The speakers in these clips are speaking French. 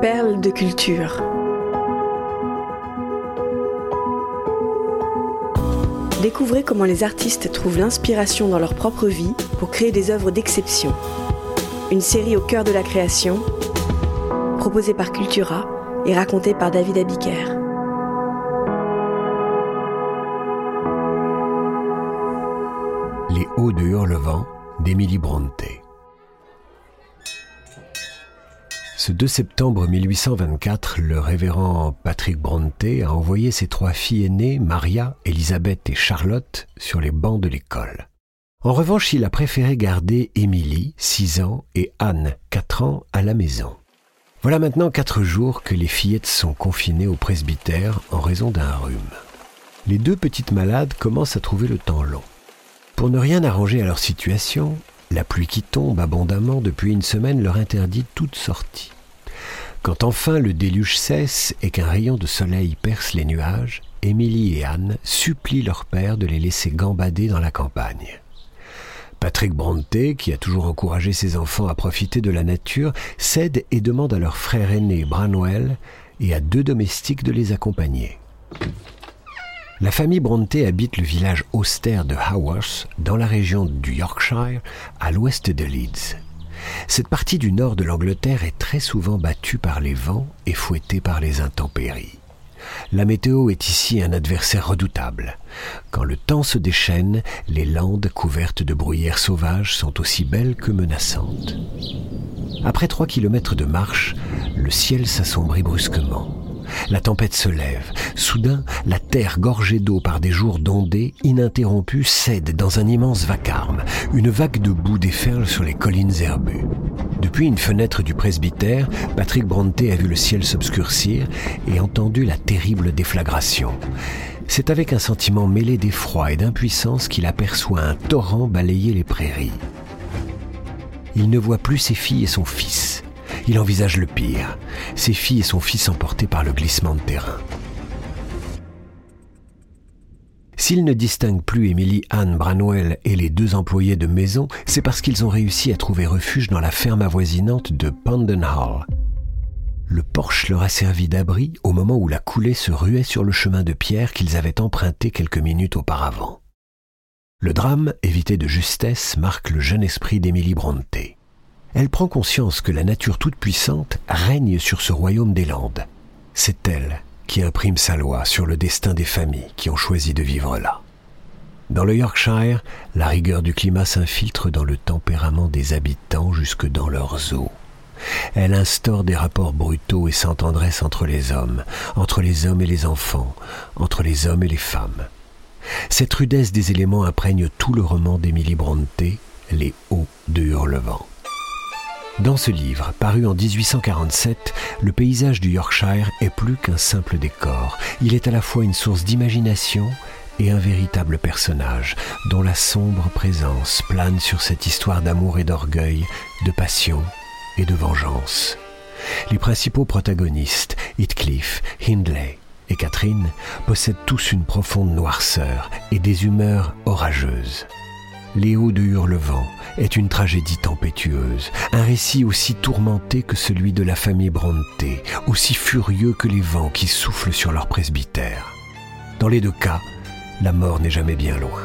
Perles de culture. Découvrez comment les artistes trouvent l'inspiration dans leur propre vie pour créer des œuvres d'exception. Une série au cœur de la création, proposée par Cultura et racontée par David Abiker. Les Hauts de Hurlevent d'Émilie Brontë. Ce 2 septembre 1824, le révérend Patrick Brontë a envoyé ses trois filles aînées, Maria, Elisabeth et Charlotte, sur les bancs de l'école. En revanche, il a préféré garder Émilie, 6 ans, et Anne, 4 ans, à la maison. Voilà maintenant quatre jours que les fillettes sont confinées au presbytère en raison d'un rhume. Les deux petites malades commencent à trouver le temps long. Pour ne rien arranger à leur situation, la pluie qui tombe abondamment depuis une semaine leur interdit toute sortie. Quand enfin le déluge cesse et qu'un rayon de soleil perce les nuages, Émilie et Anne supplient leur père de les laisser gambader dans la campagne. Patrick Brontë, qui a toujours encouragé ses enfants à profiter de la nature, cède et demande à leur frère aîné Branwell et à deux domestiques de les accompagner. La famille Brontë habite le village austère de Haworth, dans la région du Yorkshire, à l'ouest de Leeds. Cette partie du nord de l'Angleterre est très souvent battue par les vents et fouettée par les intempéries. La météo est ici un adversaire redoutable. Quand le temps se déchaîne, les landes couvertes de bruyères sauvages sont aussi belles que menaçantes. Après trois kilomètres de marche, le ciel s'assombrit brusquement. La tempête se lève. Soudain, la terre gorgée d'eau par des jours d'ondées ininterrompus cède dans un immense vacarme. Une vague de boue déferle sur les collines herbues. Depuis une fenêtre du presbytère, Patrick Brontë a vu le ciel s'obscurcir et entendu la terrible déflagration. C'est avec un sentiment mêlé d'effroi et d'impuissance qu'il aperçoit un torrent balayer les prairies. Il ne voit plus ses filles et son fils. Il envisage le pire, ses filles et son fils emportés par le glissement de terrain. S'il ne distingue plus Emily Anne Branwell et les deux employés de maison, c'est parce qu'ils ont réussi à trouver refuge dans la ferme avoisinante de Hall. Le porche leur a servi d'abri au moment où la coulée se ruait sur le chemin de pierre qu'ils avaient emprunté quelques minutes auparavant. Le drame, évité de justesse, marque le jeune esprit d'Émilie Brontë elle prend conscience que la nature toute-puissante règne sur ce royaume des Landes. C'est elle qui imprime sa loi sur le destin des familles qui ont choisi de vivre là. Dans le Yorkshire, la rigueur du climat s'infiltre dans le tempérament des habitants jusque dans leurs eaux. Elle instaure des rapports brutaux et sans tendresse entre les hommes, entre les hommes et les enfants, entre les hommes et les femmes. Cette rudesse des éléments imprègne tout le roman d'Émilie Brontë, Les Hauts de Hurlevent. Dans ce livre, paru en 1847, le paysage du Yorkshire est plus qu'un simple décor. Il est à la fois une source d'imagination et un véritable personnage dont la sombre présence plane sur cette histoire d'amour et d'orgueil, de passion et de vengeance. Les principaux protagonistes, Heathcliff, Hindley et Catherine, possèdent tous une profonde noirceur et des humeurs orageuses. Léo de Hurlevent est une tragédie tempétueuse, un récit aussi tourmenté que celui de la famille Brontë, aussi furieux que les vents qui soufflent sur leur presbytère. Dans les deux cas, la mort n'est jamais bien loin.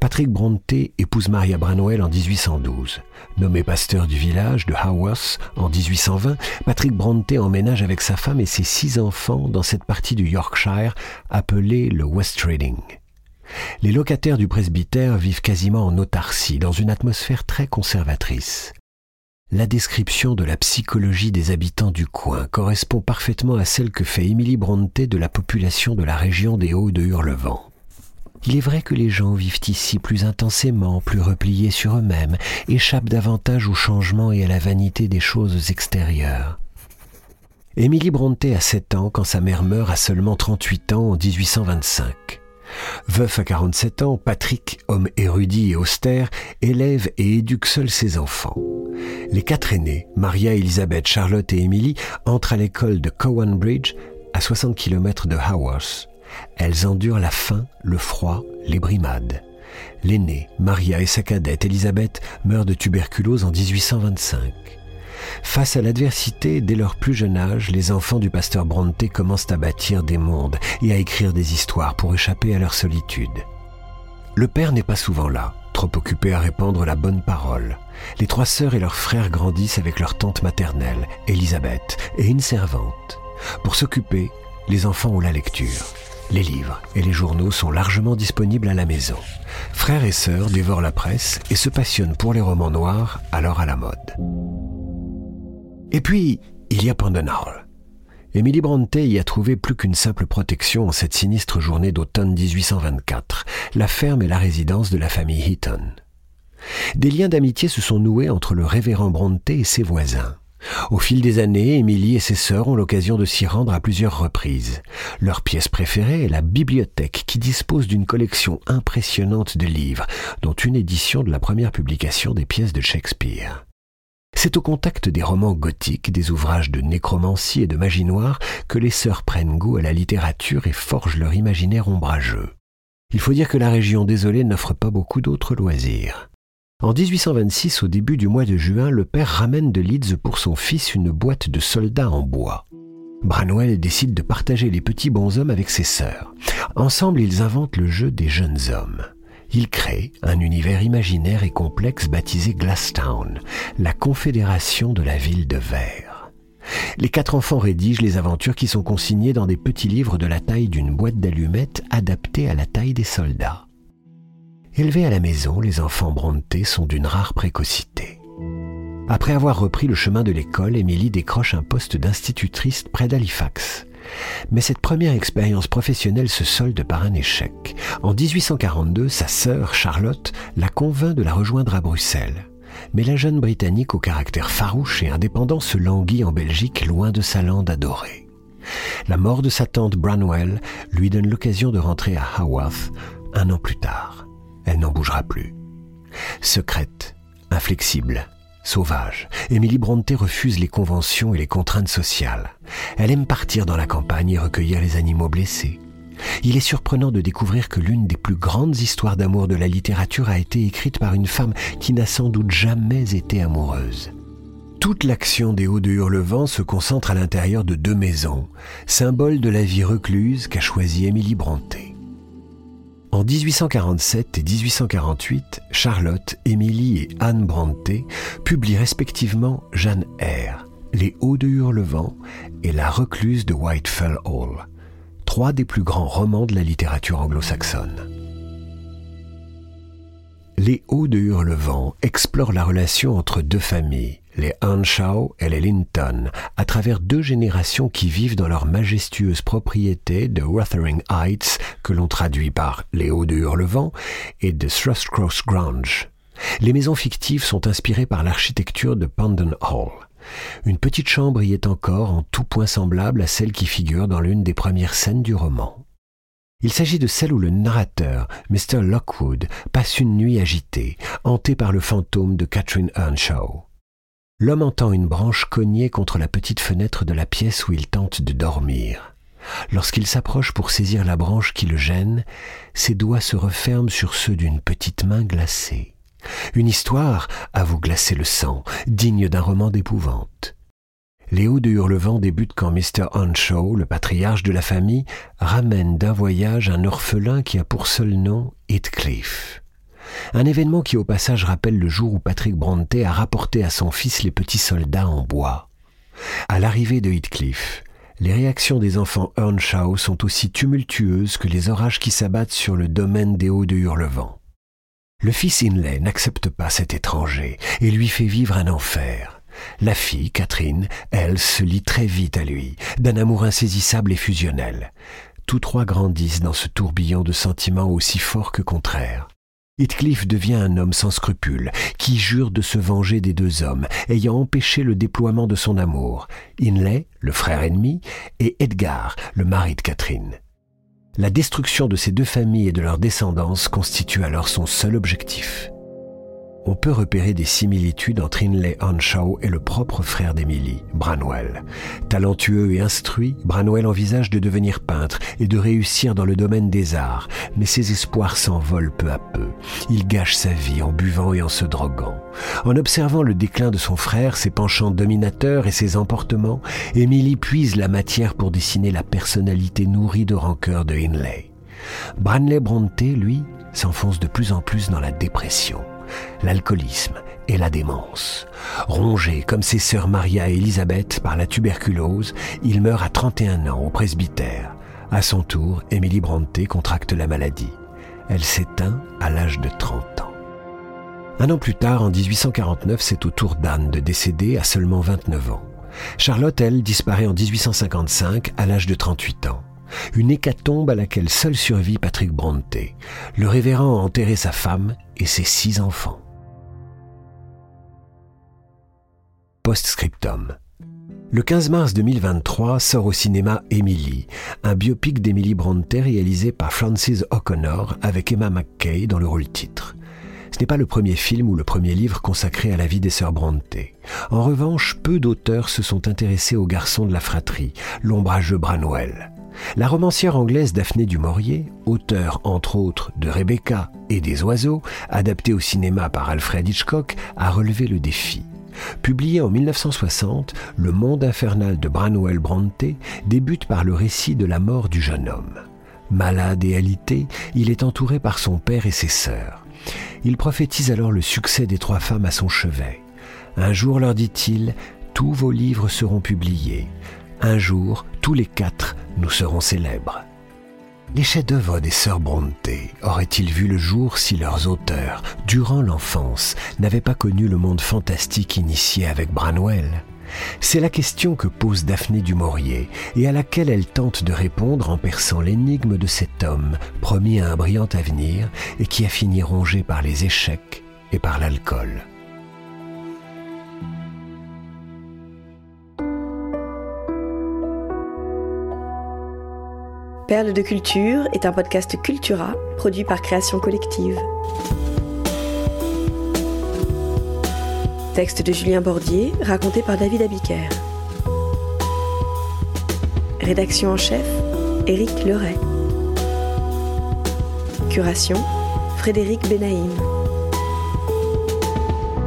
Patrick Brontë épouse Maria Branwell en 1812. Nommé pasteur du village de Haworth en 1820, Patrick Brontë emménage avec sa femme et ses six enfants dans cette partie du Yorkshire appelée le West Riding. Les locataires du presbytère vivent quasiment en autarcie, dans une atmosphère très conservatrice. La description de la psychologie des habitants du coin correspond parfaitement à celle que fait Émilie Brontë de la population de la région des Hauts de Hurlevent. Il est vrai que les gens vivent ici plus intensément, plus repliés sur eux-mêmes, échappent davantage au changement et à la vanité des choses extérieures. Émilie Brontë a 7 ans quand sa mère meurt à seulement 38 ans en 1825. Veuf à 47 ans, Patrick, homme érudit et austère, élève et éduque seul ses enfants. Les quatre aînés, Maria, Elisabeth, Charlotte et Emily, entrent à l'école de Cowan Bridge, à 60 km de Haworth. Elles endurent la faim, le froid, les brimades. L'aînée, Maria et sa cadette, Elisabeth, meurent de tuberculose en 1825. Face à l'adversité, dès leur plus jeune âge, les enfants du pasteur Bronte commencent à bâtir des mondes et à écrire des histoires pour échapper à leur solitude. Le père n'est pas souvent là, trop occupé à répandre la bonne parole. Les trois sœurs et leurs frères grandissent avec leur tante maternelle, Elisabeth, et une servante. Pour s'occuper, les enfants ont la lecture. Les livres et les journaux sont largement disponibles à la maison. Frères et sœurs dévorent la presse et se passionnent pour les romans noirs, alors à la mode. Et puis, il y a Pandenal. Emily Bronte y a trouvé plus qu'une simple protection en cette sinistre journée d'automne 1824, la ferme et la résidence de la famille Heaton. Des liens d'amitié se sont noués entre le révérend Bronte et ses voisins. Au fil des années, Émilie et ses sœurs ont l'occasion de s'y rendre à plusieurs reprises. Leur pièce préférée est la bibliothèque qui dispose d'une collection impressionnante de livres, dont une édition de la première publication des pièces de Shakespeare. C'est au contact des romans gothiques, des ouvrages de nécromancie et de magie noire que les sœurs prennent goût à la littérature et forgent leur imaginaire ombrageux. Il faut dire que la région désolée n'offre pas beaucoup d'autres loisirs. En 1826, au début du mois de juin, le père ramène de Leeds pour son fils une boîte de soldats en bois. Branwell décide de partager les petits bonshommes avec ses sœurs. Ensemble, ils inventent le jeu des jeunes hommes. Ils créent un univers imaginaire et complexe baptisé Glasstown, la confédération de la ville de verre. Les quatre enfants rédigent les aventures qui sont consignées dans des petits livres de la taille d'une boîte d'allumettes adaptés à la taille des soldats. Élevés à la maison, les enfants Bronte sont d'une rare précocité. Après avoir repris le chemin de l'école, Émilie décroche un poste d'institutrice près d'Halifax. Mais cette première expérience professionnelle se solde par un échec. En 1842, sa sœur, Charlotte, la convainc de la rejoindre à Bruxelles. Mais la jeune Britannique au caractère farouche et indépendant se languit en Belgique loin de sa lande adorée. La mort de sa tante Branwell lui donne l'occasion de rentrer à Haworth un an plus tard elle n'en bougera plus. Secrète, inflexible, sauvage, Émilie Bronte refuse les conventions et les contraintes sociales. Elle aime partir dans la campagne et recueillir les animaux blessés. Il est surprenant de découvrir que l'une des plus grandes histoires d'amour de la littérature a été écrite par une femme qui n'a sans doute jamais été amoureuse. Toute l'action des Hauts de Hurlevent se concentre à l'intérieur de deux maisons, symbole de la vie recluse qu'a choisie Émilie Bronte. En 1847 et 1848, Charlotte, Émilie et Anne Bronte publient respectivement Jeanne Eyre, Les Hauts de Hurlevent et La Recluse de Whitefell Hall, trois des plus grands romans de la littérature anglo-saxonne. Les Hauts de Hurlevent explorent la relation entre deux familles, les Earnshaw et les Linton, à travers deux générations qui vivent dans leur majestueuse propriété de Wuthering Heights, que l'on traduit par les Hauts de Hurlevent, et de Thrustcross Grange. Les maisons fictives sont inspirées par l'architecture de Pandon Hall. Une petite chambre y est encore en tout point semblable à celle qui figure dans l'une des premières scènes du roman. Il s'agit de celle où le narrateur, Mr. Lockwood, passe une nuit agitée, hanté par le fantôme de Catherine Earnshaw. L'homme entend une branche cogner contre la petite fenêtre de la pièce où il tente de dormir. Lorsqu'il s'approche pour saisir la branche qui le gêne, ses doigts se referment sur ceux d'une petite main glacée. Une histoire à vous glacer le sang, digne d'un roman d'épouvante. Léo de Hurlevent débute quand Mr. Henshaw, le patriarche de la famille, ramène d'un voyage un orphelin qui a pour seul nom Heathcliff. Un événement qui au passage rappelle le jour où Patrick Bronte a rapporté à son fils les petits soldats en bois. À l'arrivée de Heathcliff, les réactions des enfants Earnshaw sont aussi tumultueuses que les orages qui s'abattent sur le domaine des Hauts de Hurlevent. Le fils Inlay n'accepte pas cet étranger et lui fait vivre un enfer. La fille, Catherine, elle, se lie très vite à lui, d'un amour insaisissable et fusionnel. Tous trois grandissent dans ce tourbillon de sentiments aussi forts que contraires. Heathcliff devient un homme sans scrupules, qui jure de se venger des deux hommes, ayant empêché le déploiement de son amour, Inlay, le frère ennemi, et Edgar, le mari de Catherine. La destruction de ces deux familles et de leur descendance constitue alors son seul objectif. On peut repérer des similitudes entre Inley Henshaw et le propre frère d'Emily, Branwell. Talentueux et instruit, Branwell envisage de devenir peintre et de réussir dans le domaine des arts, mais ses espoirs s'envolent peu à peu. Il gâche sa vie en buvant et en se droguant. En observant le déclin de son frère, ses penchants dominateurs et ses emportements, Emily puise la matière pour dessiner la personnalité nourrie de rancœur de Inley. Branley Bronte, lui, s'enfonce de plus en plus dans la dépression l'alcoolisme et la démence. Rongé comme ses sœurs Maria et Elisabeth par la tuberculose, il meurt à 31 ans au presbytère. À son tour, Émilie Brontë contracte la maladie. Elle s'éteint à l'âge de 30 ans. Un an plus tard, en 1849, c'est au tour d'Anne de décéder à seulement 29 ans. Charlotte, elle, disparaît en 1855 à l'âge de 38 ans. Une hécatombe à laquelle seul survit Patrick Brontë. Le révérend a enterré sa femme et ses six enfants. Postscriptum. Le 15 mars 2023 sort au cinéma Emily, un biopic d'Emily Brontë réalisé par Francis O'Connor avec Emma McKay dans le rôle titre. Ce n'est pas le premier film ou le premier livre consacré à la vie des sœurs Brontë. En revanche, peu d'auteurs se sont intéressés aux garçons de la fratrie, l'ombrageux Branwell. La romancière anglaise Daphné du Maurier, auteure entre autres de Rebecca et des oiseaux, adaptée au cinéma par Alfred Hitchcock, a relevé le défi. Publié en 1960, Le monde infernal de Branwell Brontë débute par le récit de la mort du jeune homme. Malade et alité, il est entouré par son père et ses sœurs. Il prophétise alors le succès des trois femmes à son chevet. Un jour, leur dit-il, tous vos livres seront publiés. Un jour, tous les quatre, nous serons célèbres. Les chefs-d'œuvre des sœurs Brontë auraient-ils vu le jour si leurs auteurs, durant l'enfance, n'avaient pas connu le monde fantastique initié avec Branwell? C'est la question que pose Daphné du Maurier et à laquelle elle tente de répondre en perçant l'énigme de cet homme promis à un brillant avenir et qui a fini rongé par les échecs et par l'alcool. Perle de culture est un podcast Cultura produit par Création Collective. Texte de Julien Bordier, raconté par David Abiker. Rédaction en chef, Éric Leray. Curation, Frédéric Benaïm.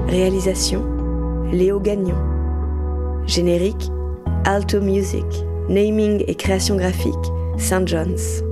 Réalisation, Léo Gagnon. Générique, Alto Music. Naming et création graphique, St. John's.